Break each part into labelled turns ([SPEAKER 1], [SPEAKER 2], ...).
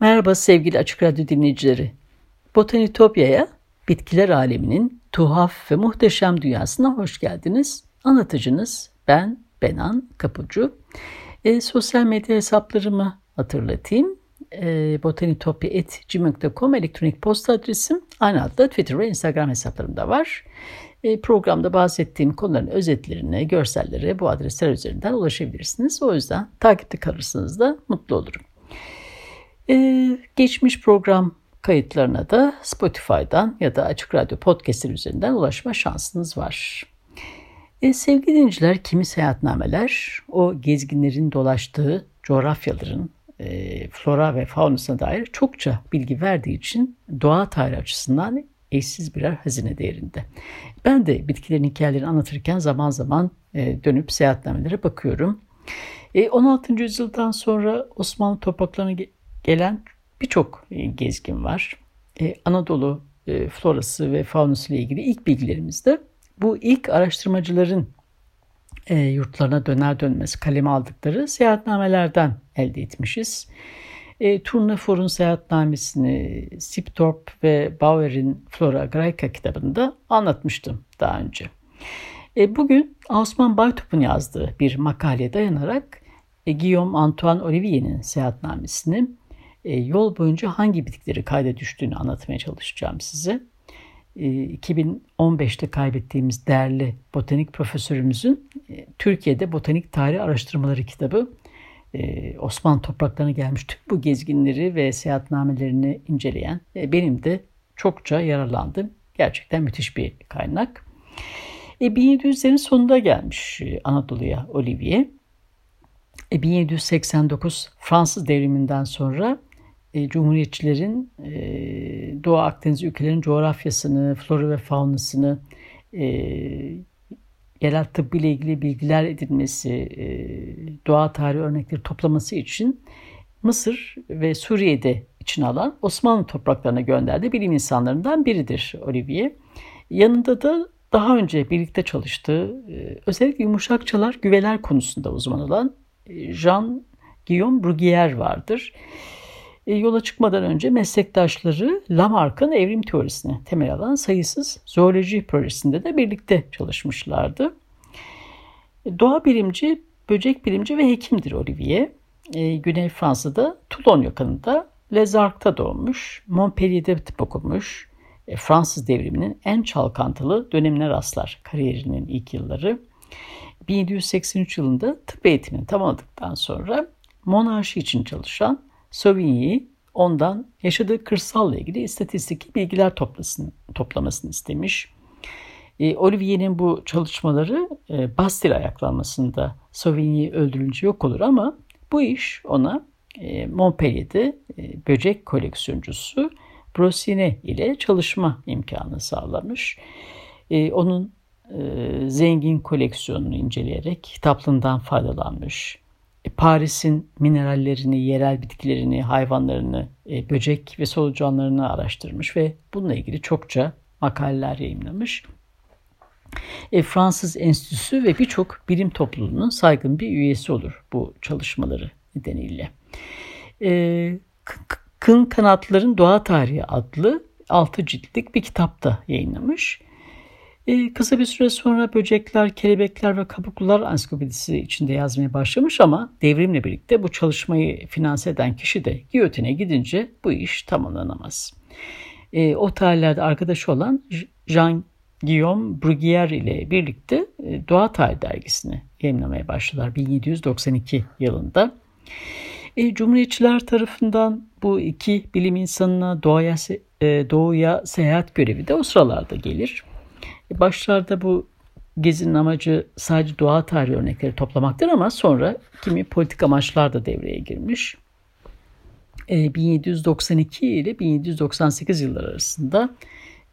[SPEAKER 1] Merhaba sevgili Açık Radyo dinleyicileri. Botanitopya'ya, bitkiler aleminin tuhaf ve muhteşem dünyasına hoş geldiniz. Anlatıcınız ben Benan Kapucu. E, sosyal medya hesaplarımı hatırlatayım. E, botanitopya.gmail.com elektronik posta adresim. Aynı adda Twitter ve Instagram hesaplarım da var. E, programda bahsettiğim konuların özetlerine, görsellere bu adresler üzerinden ulaşabilirsiniz. O yüzden takipte kalırsanız da mutlu olurum. Ee, geçmiş program kayıtlarına da Spotify'dan ya da Açık Radyo Podcast'in üzerinden ulaşma şansınız var. Ee, sevgili dinleyiciler, kimi seyahatnameler o gezginlerin dolaştığı coğrafyaların e, flora ve faunasına dair çokça bilgi verdiği için doğa tarihi açısından eşsiz birer hazine değerinde. Ben de bitkilerin hikayelerini anlatırken zaman zaman e, dönüp seyahatnamelere bakıyorum. E, 16. yüzyıldan sonra Osmanlı topraklarına gelen birçok e, gezgin var. Ee, Anadolu e, florası ve faunası ile ilgili ilk bilgilerimizde bu ilk araştırmacıların e, yurtlarına döner dönmez kaleme aldıkları seyahatnamelerden elde etmişiz. E, Tournefort'un seyahatnamesini Siptorp ve Bauer'in Flora Graeca kitabında anlatmıştım daha önce. E, bugün Osman Baytop'un yazdığı bir makaleye dayanarak e, Guillaume Antoine Olivier'in seyahatnamesini e, yol boyunca hangi bitkileri kayda düştüğünü anlatmaya çalışacağım size. 2015'te e, kaybettiğimiz değerli botanik profesörümüzün e, Türkiye'de Botanik Tarih Araştırmaları kitabı Osmanlı topraklarına gelmiş tüm bu gezginleri ve seyahatnamelerini inceleyen benim de çokça yararlandığım gerçekten müthiş bir kaynak. 1700'lerin sonunda gelmiş Anadolu'ya Olivier. 1789 Fransız devriminden sonra e, Cumhuriyetçilerin e, Doğu Akdeniz ülkelerinin coğrafyasını, flora ve faunasını, e, yerel tıbbı ile ilgili bilgiler edinmesi, e, doğa tarihi örnekleri toplaması için Mısır ve Suriye'de için alan Osmanlı topraklarına gönderdiği bilim insanlarından biridir Olivier. Yanında da daha önce birlikte çalıştığı e, özellikle yumuşakçalar, güveler konusunda uzman olan e, Jean Guillaume Bruguière vardır. E, yola çıkmadan önce meslektaşları Lamarck'ın evrim teorisine temel alan sayısız zooloji projesinde de birlikte çalışmışlardı. E, doğa bilimci, böcek bilimci ve hekimdir Olivier. E, Güney Fransa'da Toulon yakınında Les Arc'ta doğmuş, Montpellier'de tıp okumuş. Fransız devriminin en çalkantılı dönemine rastlar kariyerinin ilk yılları. 1783 yılında tıp eğitimini tamamladıktan sonra monarşi için çalışan Sauvigny ondan yaşadığı kırsalla ilgili istatistik bilgiler toplasın, toplamasını istemiş. E, Olivier'in bu çalışmaları e, Bastille ayaklanmasında Sauvigny öldürünce yok olur ama bu iş ona e, Montpellier'de e, böcek koleksiyoncusu Brosine ile çalışma imkanı sağlamış. E, onun e, zengin koleksiyonunu inceleyerek kitaplığından faydalanmış. Paris'in minerallerini, yerel bitkilerini, hayvanlarını, e, böcek ve solucanlarını araştırmış ve bununla ilgili çokça makaleler yayınlamış. E, Fransız Enstitüsü ve birçok bilim topluluğunun saygın bir üyesi olur bu çalışmaları nedeniyle. E, Kın Kanatların Doğa Tarihi adlı 6 ciltlik bir kitap da yayınlamış. E, kısa bir süre sonra böcekler, kelebekler ve kabuklular ansiklopedisi içinde yazmaya başlamış ama devrimle birlikte bu çalışmayı finanse eden kişi de giyotine gidince bu iş tamamlanamaz. E, o tarihlerde arkadaşı olan Jean Guillaume Bruguière ile birlikte e, Doğa Tarih dergisini yayınlamaya başladılar 1792 yılında. E, Cumhuriyetçiler tarafından bu iki bilim insanına doğaya e, doğuya seyahat görevi de o sıralarda gelir. E, başlarda bu gezinin amacı sadece doğa tarihi örnekleri toplamaktır ama sonra kimi politik amaçlar da devreye girmiş. 1792 e, ile 1798 yıllar arasında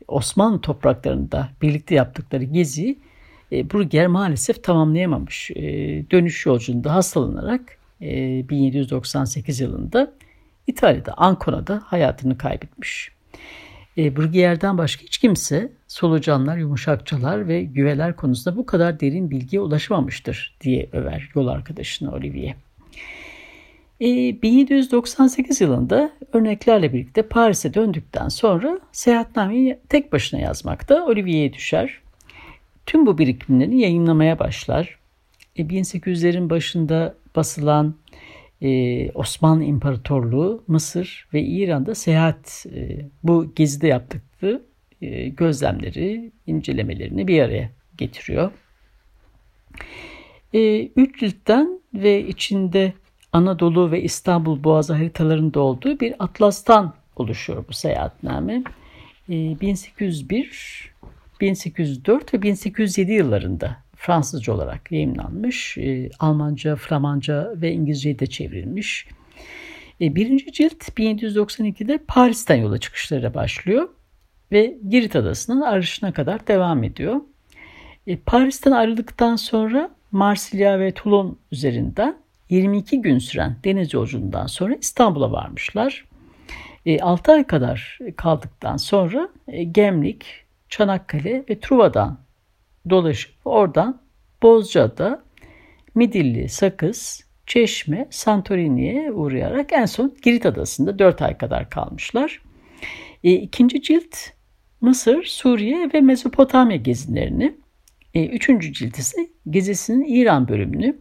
[SPEAKER 1] Osmanlı topraklarında birlikte yaptıkları gezi e, Bruger maalesef tamamlayamamış. E, dönüş yolculuğunda hastalanarak 1798 yılında İtalya'da Ancona'da hayatını kaybetmiş. E, Bruguier'den başka hiç kimse solucanlar, yumuşakçalar ve güveler konusunda bu kadar derin bilgiye ulaşamamıştır diye över yol arkadaşını Olivier. E, 1798 yılında örneklerle birlikte Paris'e döndükten sonra seyahatnameyi tek başına yazmakta Olivier'e düşer. Tüm bu birikimlerini yayınlamaya başlar. E, 1800'lerin başında basılan e, Osmanlı İmparatorluğu, Mısır ve İran'da seyahat e, bu gezide yaptıkları e, gözlemleri, incelemelerini bir araya getiriyor. E, ve içinde Anadolu ve İstanbul Boğazı haritalarında olduğu bir atlastan oluşuyor bu seyahatname. E, 1801, 1804 ve 1807 yıllarında Fransızca olarak yayınlanmış. E, Almanca, Flamanca ve İngilizce'ye de çevrilmiş. E, birinci cilt 1792'de Paris'ten yola çıkışlara başlıyor ve Girit Adası'nın arışına kadar devam ediyor. E, Paris'ten ayrıldıktan sonra Marsilya ve Toulon üzerinden 22 gün süren deniz yolculuğundan sonra İstanbul'a varmışlar. E, 6 ay kadar kaldıktan sonra e, Gemlik, Çanakkale ve Truva'dan dolaşıp oradan Bozcaada, Midilli, Sakız, Çeşme, Santorini'ye uğrayarak en son Girit Adası'nda 4 ay kadar kalmışlar. E, ikinci cilt Mısır, Suriye ve Mezopotamya gezilerini, e, üçüncü cilt ise gezisinin İran bölümünü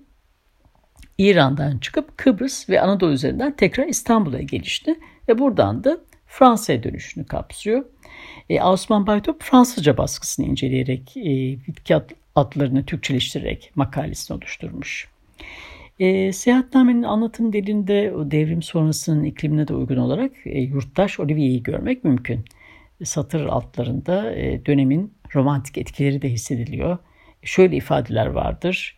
[SPEAKER 1] İran'dan çıkıp Kıbrıs ve Anadolu üzerinden tekrar İstanbul'a gelişti ve buradan da Fransa'ya dönüşünü kapsıyor. E, Osman Baytop Fransızca baskısını inceleyerek e, bitki adlarını Türkçeleştirerek makalesini oluşturmuş. E, seyahatnamenin anlatım dilinde devrim sonrasının iklimine de uygun olarak e, yurttaş Olivier'i görmek mümkün. Satır altlarında e, dönemin romantik etkileri de hissediliyor. Şöyle ifadeler vardır.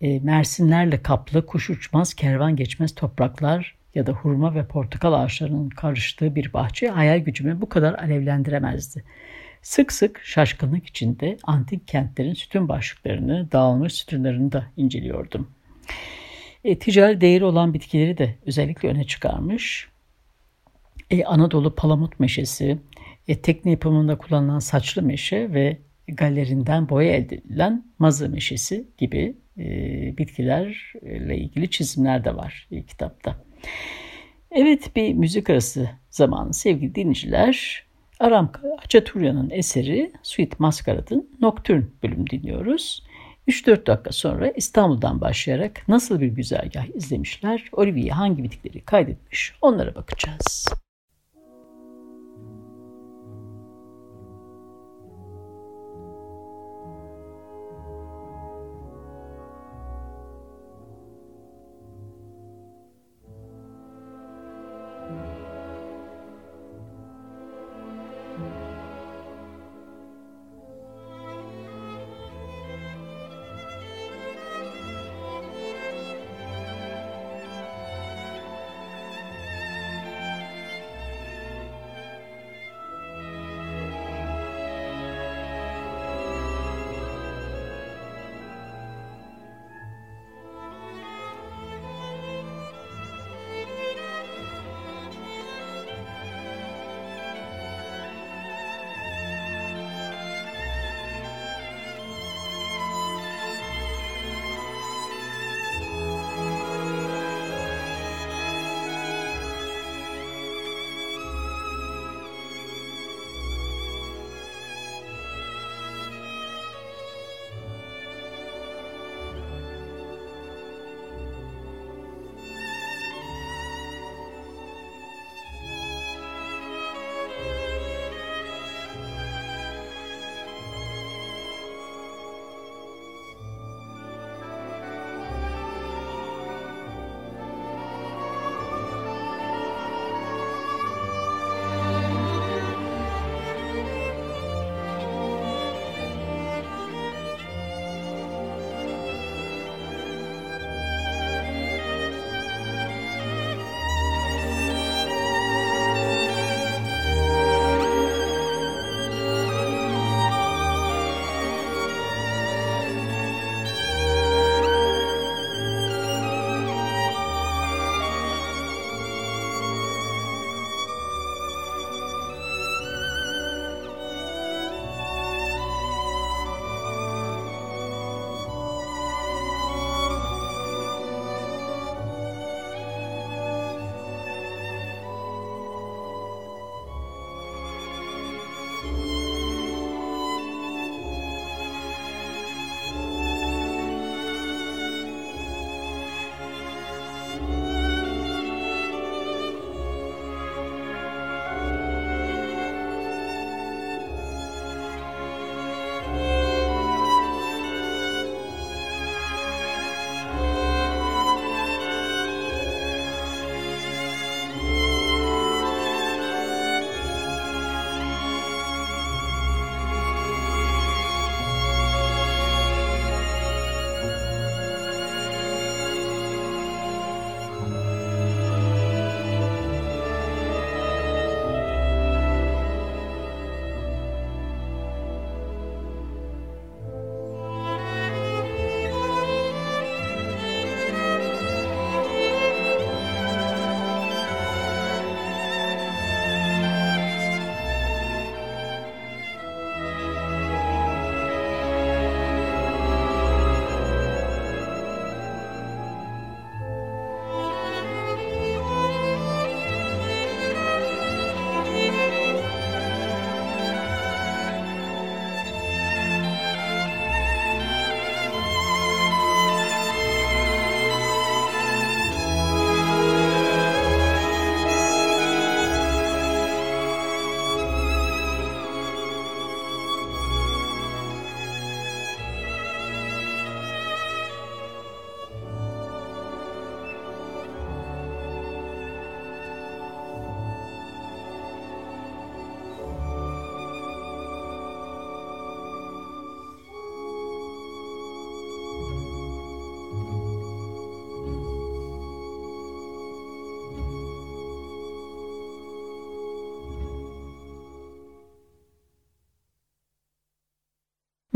[SPEAKER 1] E, Mersinlerle kaplı kuş uçmaz kervan geçmez topraklar ya da hurma ve portakal ağaçlarının karıştığı bir bahçe hayal gücümü bu kadar alevlendiremezdi. Sık sık şaşkınlık içinde antik kentlerin sütun başlıklarını, dağılmış sütunlarını da inceliyordum. E, ticari değeri olan bitkileri de özellikle öne çıkarmış. E, Anadolu palamut meşesi, e, tekne yapımında kullanılan saçlı meşe ve galerinden boya elde edilen mazı meşesi gibi e, bitkilerle ilgili çizimler de var e, kitapta. Evet bir müzik arası zamanı sevgili dinleyiciler. Aram Haçaturya'nın eseri Sweet Masquerade'ın Nocturne bölüm dinliyoruz. 3-4 dakika sonra İstanbul'dan başlayarak nasıl bir güzergah izlemişler, Olivier hangi bitkileri kaydetmiş onlara bakacağız.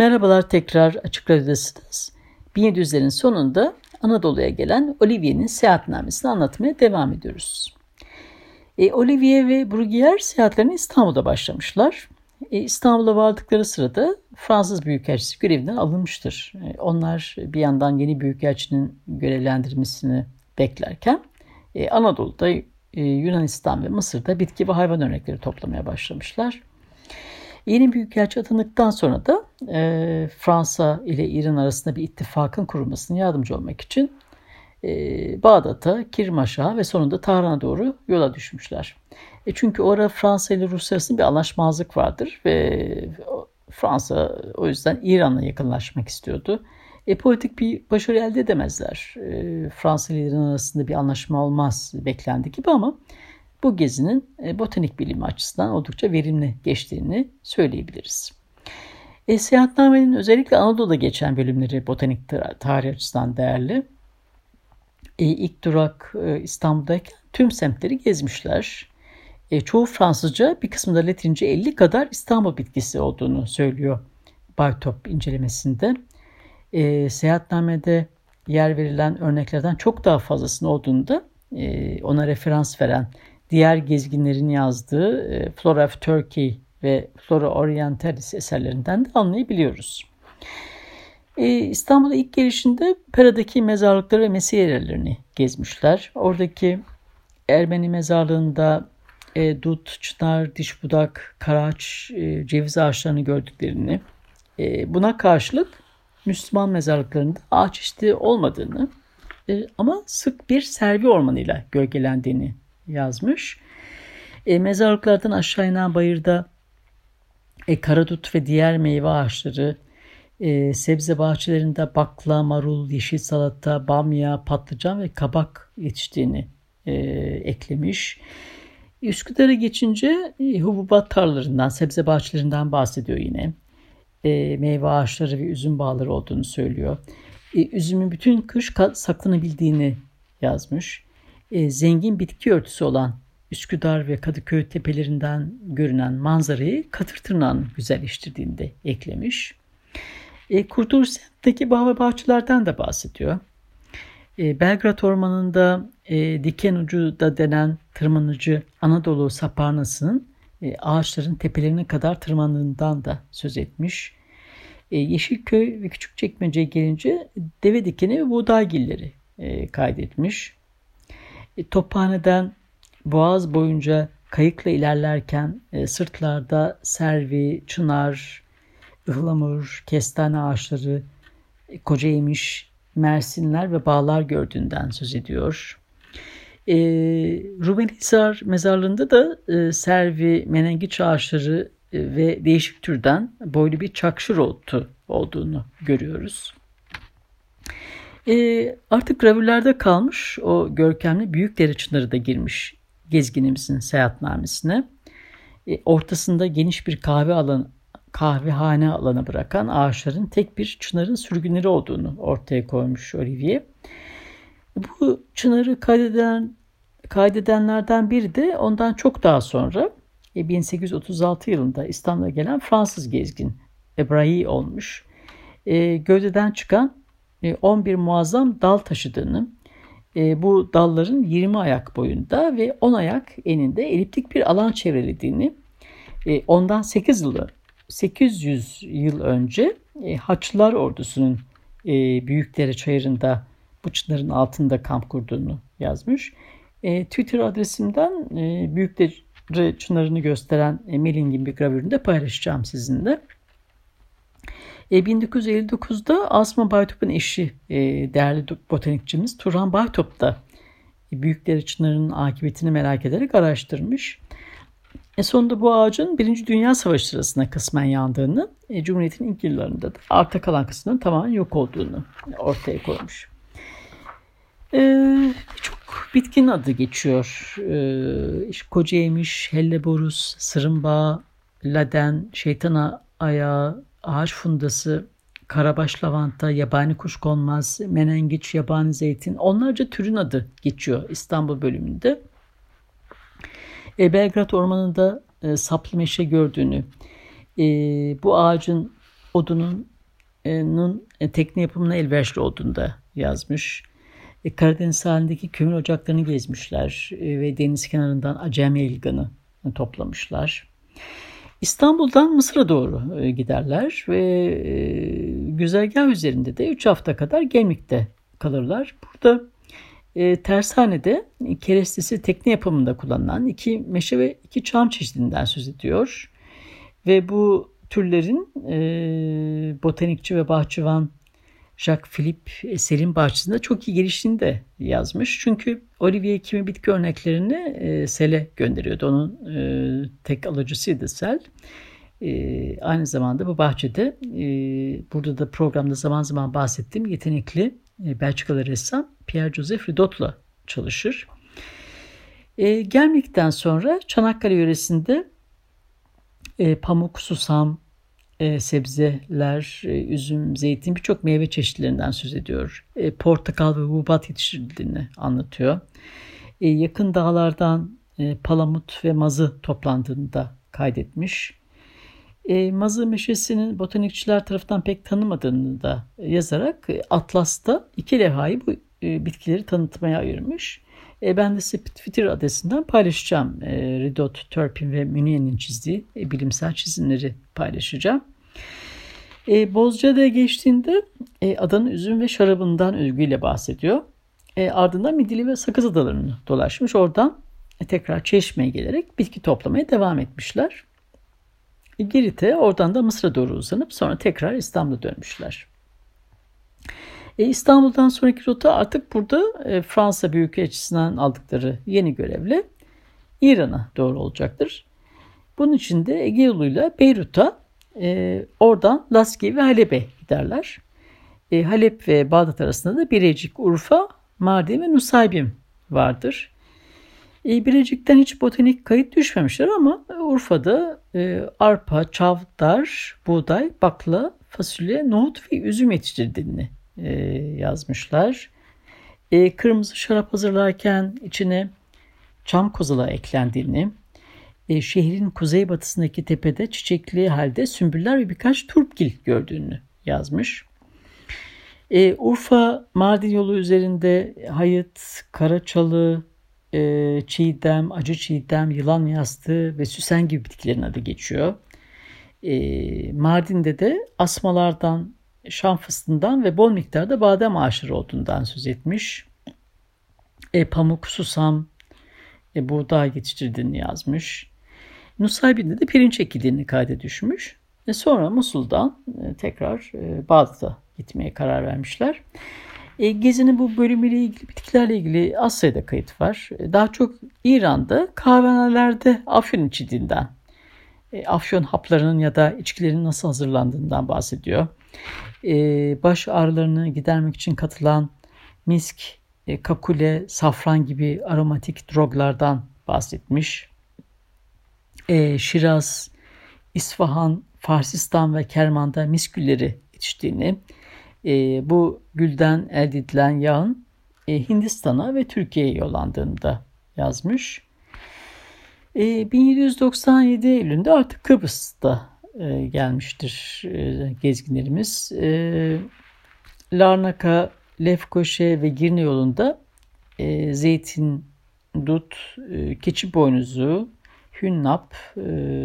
[SPEAKER 1] Merhabalar tekrar Açık Radyo'dasınız. 1700'lerin sonunda Anadolu'ya gelen Olivier'in seyahatnamesini anlatmaya devam ediyoruz. E, Olivier ve Brugier seyahatlerine İstanbul'da başlamışlar. E, İstanbul'a vardıkları sırada Fransız Büyükelçisi görevinden alınmıştır. E, onlar bir yandan yeni Büyükelçinin görevlendirmesini beklerken e, Anadolu'da e, Yunanistan ve Mısır'da bitki ve hayvan örnekleri toplamaya başlamışlar. Yeni büyükelçi atandıktan sonra da e, Fransa ile İran arasında bir ittifakın kurulmasına yardımcı olmak için e, Bağdat'a, Kirmaş'a ve sonunda Tahran'a doğru yola düşmüşler. E çünkü orada Fransa ile Rusya arasında bir anlaşmazlık vardır ve Fransa o yüzden İran'la yakınlaşmak istiyordu. E, politik bir başarı elde edemezler. E, Fransa ile İran arasında bir anlaşma olmaz beklendi gibi ama bu gezinin e, botanik bilimi açısından oldukça verimli geçtiğini söyleyebiliriz. E, seyahatnamenin özellikle Anadolu'da geçen bölümleri botanik tarih açısından değerli. E, ilk durak e, İstanbul'dayken tüm semtleri gezmişler. E, çoğu Fransızca bir kısmında Latince 50 kadar İstanbul bitkisi olduğunu söylüyor Baytop incelemesinde. E, seyahatnamede yer verilen örneklerden çok daha fazlasının olduğunu da e, ona referans veren diğer gezginlerin yazdığı e, Flora of Turkey ve Flora Orientalis eserlerinden de anlayabiliyoruz. E, İstanbul'a ilk gelişinde Pera'daki mezarlıkları ve mesih yerlerini gezmişler. Oradaki Ermeni mezarlığında e, dut, çınar, diş budak, karaç, e, ceviz ağaçlarını gördüklerini, e, buna karşılık Müslüman mezarlıklarında ağaç çeşidi olmadığını e, ama sık bir servi ormanıyla gölgelendiğini yazmış. E, mezarlıklardan aşağı inen bayırda e, karadut ve diğer meyve ağaçları, e, sebze bahçelerinde bakla, marul, yeşil salata, bamya, patlıcan ve kabak yetiştiğini e, eklemiş. Üsküdar'a geçince e, hububat tarlalarından, sebze bahçelerinden bahsediyor yine. E, meyve ağaçları ve üzüm bağları olduğunu söylüyor. E, üzümün bütün kış saklanabildiğini yazmış. E, zengin bitki örtüsü olan Üsküdar ve Kadıköy tepelerinden görünen manzarayı katır tırnağın güzelleştirdiğini de eklemiş. E, Kurtuluş semtteki bağ ve bahçelerden de bahsediyor. E, Belgrad Ormanı'nda e, diken ucu da denen tırmanıcı Anadolu saparnasının e, ağaçların tepelerine kadar tırmandığından da söz etmiş. E, Yeşilköy ve Küçükçekmece'ye gelince deve dikeni ve buğdaygilleri e, kaydetmiş. E, Tophane'den Boğaz boyunca kayıkla ilerlerken e, sırtlarda servi, çınar, ıhlamur, kestane ağaçları, e, kocayemiş, mersinler ve bağlar gördüğünden söz ediyor. E, Rubenhisar mezarlığında da e, servi, menengiç ağaçları e, ve değişik türden boylu bir çakşır otu olduğunu görüyoruz. E, artık gravürlerde kalmış o görkemli büyük dere çınarı da girmiş gezginimizin seyahatnamesine. E, ortasında geniş bir kahve alanı, kahvehane alanı bırakan ağaçların tek bir çınarın sürgünleri olduğunu ortaya koymuş Olivier. Bu çınarı kaydeden, kaydedenlerden biri de ondan çok daha sonra 1836 e, yılında İstanbul'a gelen Fransız gezgin Ebrahi olmuş. E, gövdeden çıkan 11 e, muazzam dal taşıdığını, e, bu dalların 20 ayak boyunda ve 10 ayak eninde eliptik bir alan çevrelediğini, e, ondan 8 yıl 800 yıl önce Haçlılar ordusunun Büyükdere Çayırı'nda bu çınarın altında kamp kurduğunu yazmış. Twitter adresimden Büyükdere Çınarı'nı gösteren Meling'in bir gravürünü de paylaşacağım sizinle. E, 1959'da Asma Baytop'un eşi e, değerli botanikçimiz Turhan Baytop da e, Büyükdere Çınarı'nın akıbetini merak ederek araştırmış. E sonunda bu ağacın Birinci Dünya Savaşı sırasında kısmen yandığını, e, Cumhuriyet'in ilk yıllarında da arta kalan kısmının tamamen yok olduğunu ortaya koymuş. E, çok bitkin adı geçiyor. E, işte Kocayemiş, Helleborus, Sırımbağı, Laden, Şeytana Ayağı, ağaç fundası, karabaş lavanta, yabani kuşkonmaz, menengiç, yabani zeytin onlarca türün adı geçiyor İstanbul bölümünde. E, Belgrad Ormanı'nda e, saplı meşe gördüğünü, e, bu ağacın odunun Karadeniz e, tekne yapımına elverişli olduğunu da yazmış. E, Karadeniz sahilindeki kömür ocaklarını gezmişler e, ve deniz kenarından acemi ilganı toplamışlar. İstanbul'dan Mısır'a doğru e, giderler ve e, güzergah üzerinde de 3 hafta kadar Gemlik'te kalırlar. Burada e, tersanede kerestesi tekne yapımında kullanılan iki meşe ve iki çam çeşidinden söz ediyor. Ve bu türlerin e, botanikçi ve bahçıvan Jacques Philippe Selim bahçesinde çok iyi geliştiğini de yazmış. Çünkü Olivier kimi bitki örneklerini e, Sel'e gönderiyordu. Onun e, tek alıcısıydı Sel. E, aynı zamanda bu bahçede e, burada da programda zaman zaman bahsettiğim yetenekli e, Belçikalı ressam Pierre-Joseph Ridot'la çalışır. E, gelmekten sonra Çanakkale yöresinde e, pamuk, susam, e, sebzeler, e, üzüm, zeytin birçok meyve çeşitlerinden söz ediyor. E, portakal ve hububat yetiştirildiğini anlatıyor. E, yakın dağlardan e, palamut ve mazı toplandığını da kaydetmiş. E, mazı meşesinin botanikçiler tarafından pek tanımadığını da yazarak e, Atlas'ta iki levhayı bu e, bitkileri tanıtmaya ayırmış. E, ben de Spitfire adresinden paylaşacağım. E, Ridot, Turpin ve Munien'in çizdiği e, bilimsel çizimleri paylaşacağım. E, Bozcaada'ya geçtiğinde e, adanın üzüm ve şarabından övgüyle bahsediyor. E, ardından Midilli ve Sakız adalarını dolaşmış. Oradan e, tekrar Çeşme'ye gelerek bitki toplamaya devam etmişler. E, Girit'e oradan da Mısır'a doğru uzanıp sonra tekrar İstanbul'a dönmüşler. E, İstanbul'dan sonraki rota artık burada e, Fransa Büyükelçisi'nden aldıkları yeni görevle İran'a doğru olacaktır. Bunun için de Ege yoluyla Beyrut'a e, oradan Laski ve Halep'e giderler. E, Halep ve Bağdat arasında da Birecik, Urfa, Mardin ve Nusaybin vardır. E, Birecik'ten hiç botanik kayıt düşmemişler ama Urfa'da e, arpa, çavdar, buğday, bakla, fasulye, nohut ve üzüm yetiştirdiğini e, yazmışlar. E, kırmızı şarap hazırlarken içine çam kozala eklendiğini, e, şehrin kuzeybatısındaki tepede çiçekli halde sümbüller ve birkaç turpgil gördüğünü yazmış. E, Urfa Mardin yolu üzerinde hayıt, karaçalı, e, çiğdem, acı çiğdem, yılan yastığı ve süsen gibi bitkilerin adı geçiyor. E, Mardin'de de asmalardan, şam fıstığından ve bol miktarda badem ağaçları olduğundan söz etmiş. E, pamuk, susam, e, buğday yetiştirdiğini yazmış. Nusaybin'de de pirinç ekildiğini kayda düşmüş. Ve sonra Musul'dan e, tekrar e, Bağdat'a gitmeye karar vermişler. E, gezinin bu bölümüyle ilgili bitkilerle ilgili az sayıda kayıt var. Daha çok İran'da kahvehanelerde afyon içildiğinden, afyon haplarının ya da içkilerin nasıl hazırlandığından bahsediyor. Baş ağrılarını gidermek için katılan misk, kakule, safran gibi aromatik droglardan bahsetmiş e, Şiraz, İsfahan, Farsistan ve Kerman'da miskülleri yetiştiğini, e, bu gülden elde edilen yağın e, Hindistan'a ve Türkiye'ye yollandığını da yazmış. E, 1797 Eylül'ünde artık Kıbrıs'ta e, gelmiştir e, gezginlerimiz. E, Larnaka, Lefkoşe ve Girne yolunda e, zeytin, dut, e, keçi boynuzu, hünnap, e,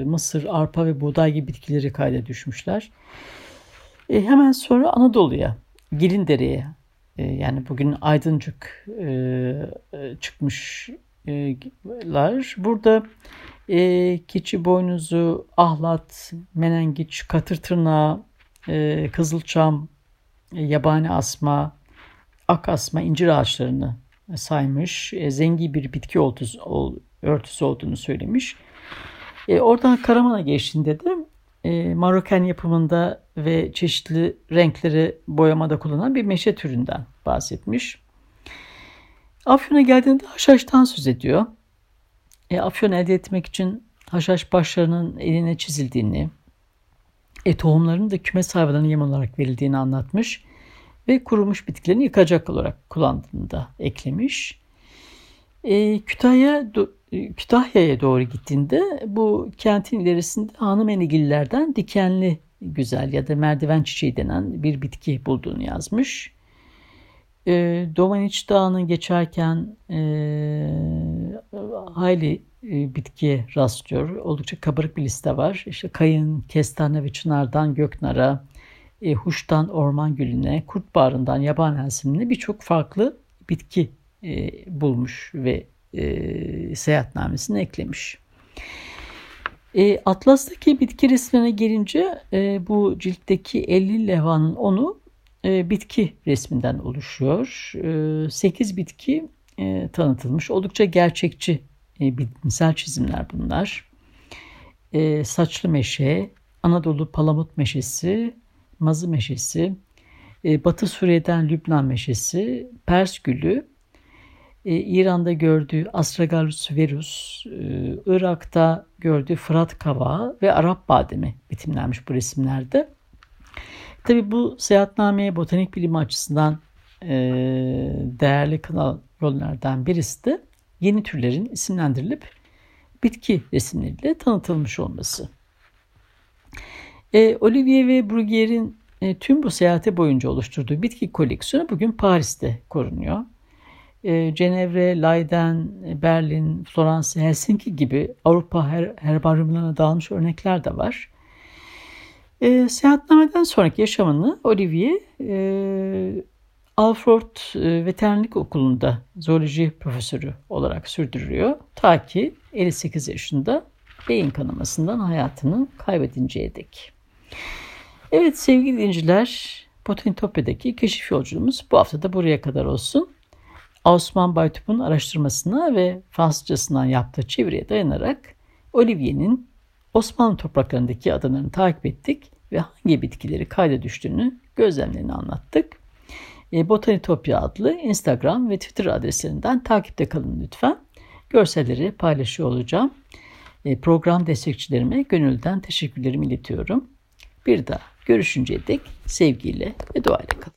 [SPEAKER 1] mısır, arpa ve buğday gibi bitkileri kayda düşmüşler. E, hemen sonra Anadolu'ya, Girindere'ye e, yani bugün Aydıncık e, e çıkmışlar. Burada e, keçi boynuzu, ahlat, menengiç, katır tırnağı, e, kızılçam, e, yabani asma, ak asma, incir ağaçlarını saymış. E, zengi bir bitki örtüsü, örtüsü olduğunu söylemiş. E, oradan Karaman'a geçtiğinde de e, Maroken yapımında ve çeşitli renkleri boyamada kullanılan bir meşe türünden bahsetmiş. Afyon'a geldiğinde haşhaştan söz ediyor. E, afyon elde etmek için haşhaş başlarının eline çizildiğini, e, tohumlarının da kümes hayvanlarına yem olarak verildiğini anlatmış ve kurumuş bitkilerini yıkacak olarak kullandığını da eklemiş. E, Kütahya Kütahya'ya doğru gittiğinde bu kentin ilerisinde hanım enigillerden dikenli güzel ya da merdiven çiçeği denen bir bitki bulduğunu yazmış. E, Dovaniç Dağı'nı geçerken e, hayli e, bitkiye rastlıyor. Oldukça kabarık bir liste var. İşte kayın, kestane ve çınardan göknara, e, huştan orman gülüne, kurt bağrından yaban elsimine birçok farklı bitki e, bulmuş ve e, seyahatnamesine eklemiş. E, Atlas'taki bitki resmine gelince e, bu ciltteki 50 levhanın onu e, bitki resminden oluşuyor. E, 8 bitki e, tanıtılmış. Oldukça gerçekçi e, bilimsel çizimler bunlar. E, saçlı meşe, Anadolu palamut meşesi, mazı meşesi, e, Batı Suriye'den Lübnan meşesi, Pers gülü, e, İran'da gördüğü Astragalus verus, e, Irak'ta gördüğü Fırat kavağı ve Arap bademi betimlenmiş bu resimlerde. Tabi bu seyahatnameye botanik bilimi açısından e, değerli kanal rollerden birisi de yeni türlerin isimlendirilip bitki resimleriyle tanıtılmış olması. E, Olivier ve Brugger'in e, tüm bu seyahati boyunca oluşturduğu bitki koleksiyonu bugün Paris'te korunuyor. E, Cenevre, Leiden, Berlin, Florence, Helsinki gibi Avrupa her, herbaryumlarına dağılmış örnekler de var. E, seyahatnameden sonraki yaşamını Olivier e, Alford e, Veterinerlik Okulu'nda zooloji profesörü olarak sürdürüyor. Ta ki 58 yaşında beyin kanamasından hayatını kaybedinceye dek. Evet sevgili dinciler, Botanitopya'daki keşif yolculuğumuz bu hafta da buraya kadar olsun. Osman Baytup'un araştırmasına ve Fransızcasından yaptığı çeviriye dayanarak Olivier'in Osmanlı topraklarındaki adalarını takip ettik ve hangi bitkileri kayda düştüğünü gözlemlerini anlattık. E, Botanitopya adlı Instagram ve Twitter adreslerinden takipte kalın lütfen. Görselleri paylaşıyor olacağım. E, program destekçilerime gönülden teşekkürlerimi iletiyorum. Bir daha görüşünceye dek sevgiyle ve duayla kalın.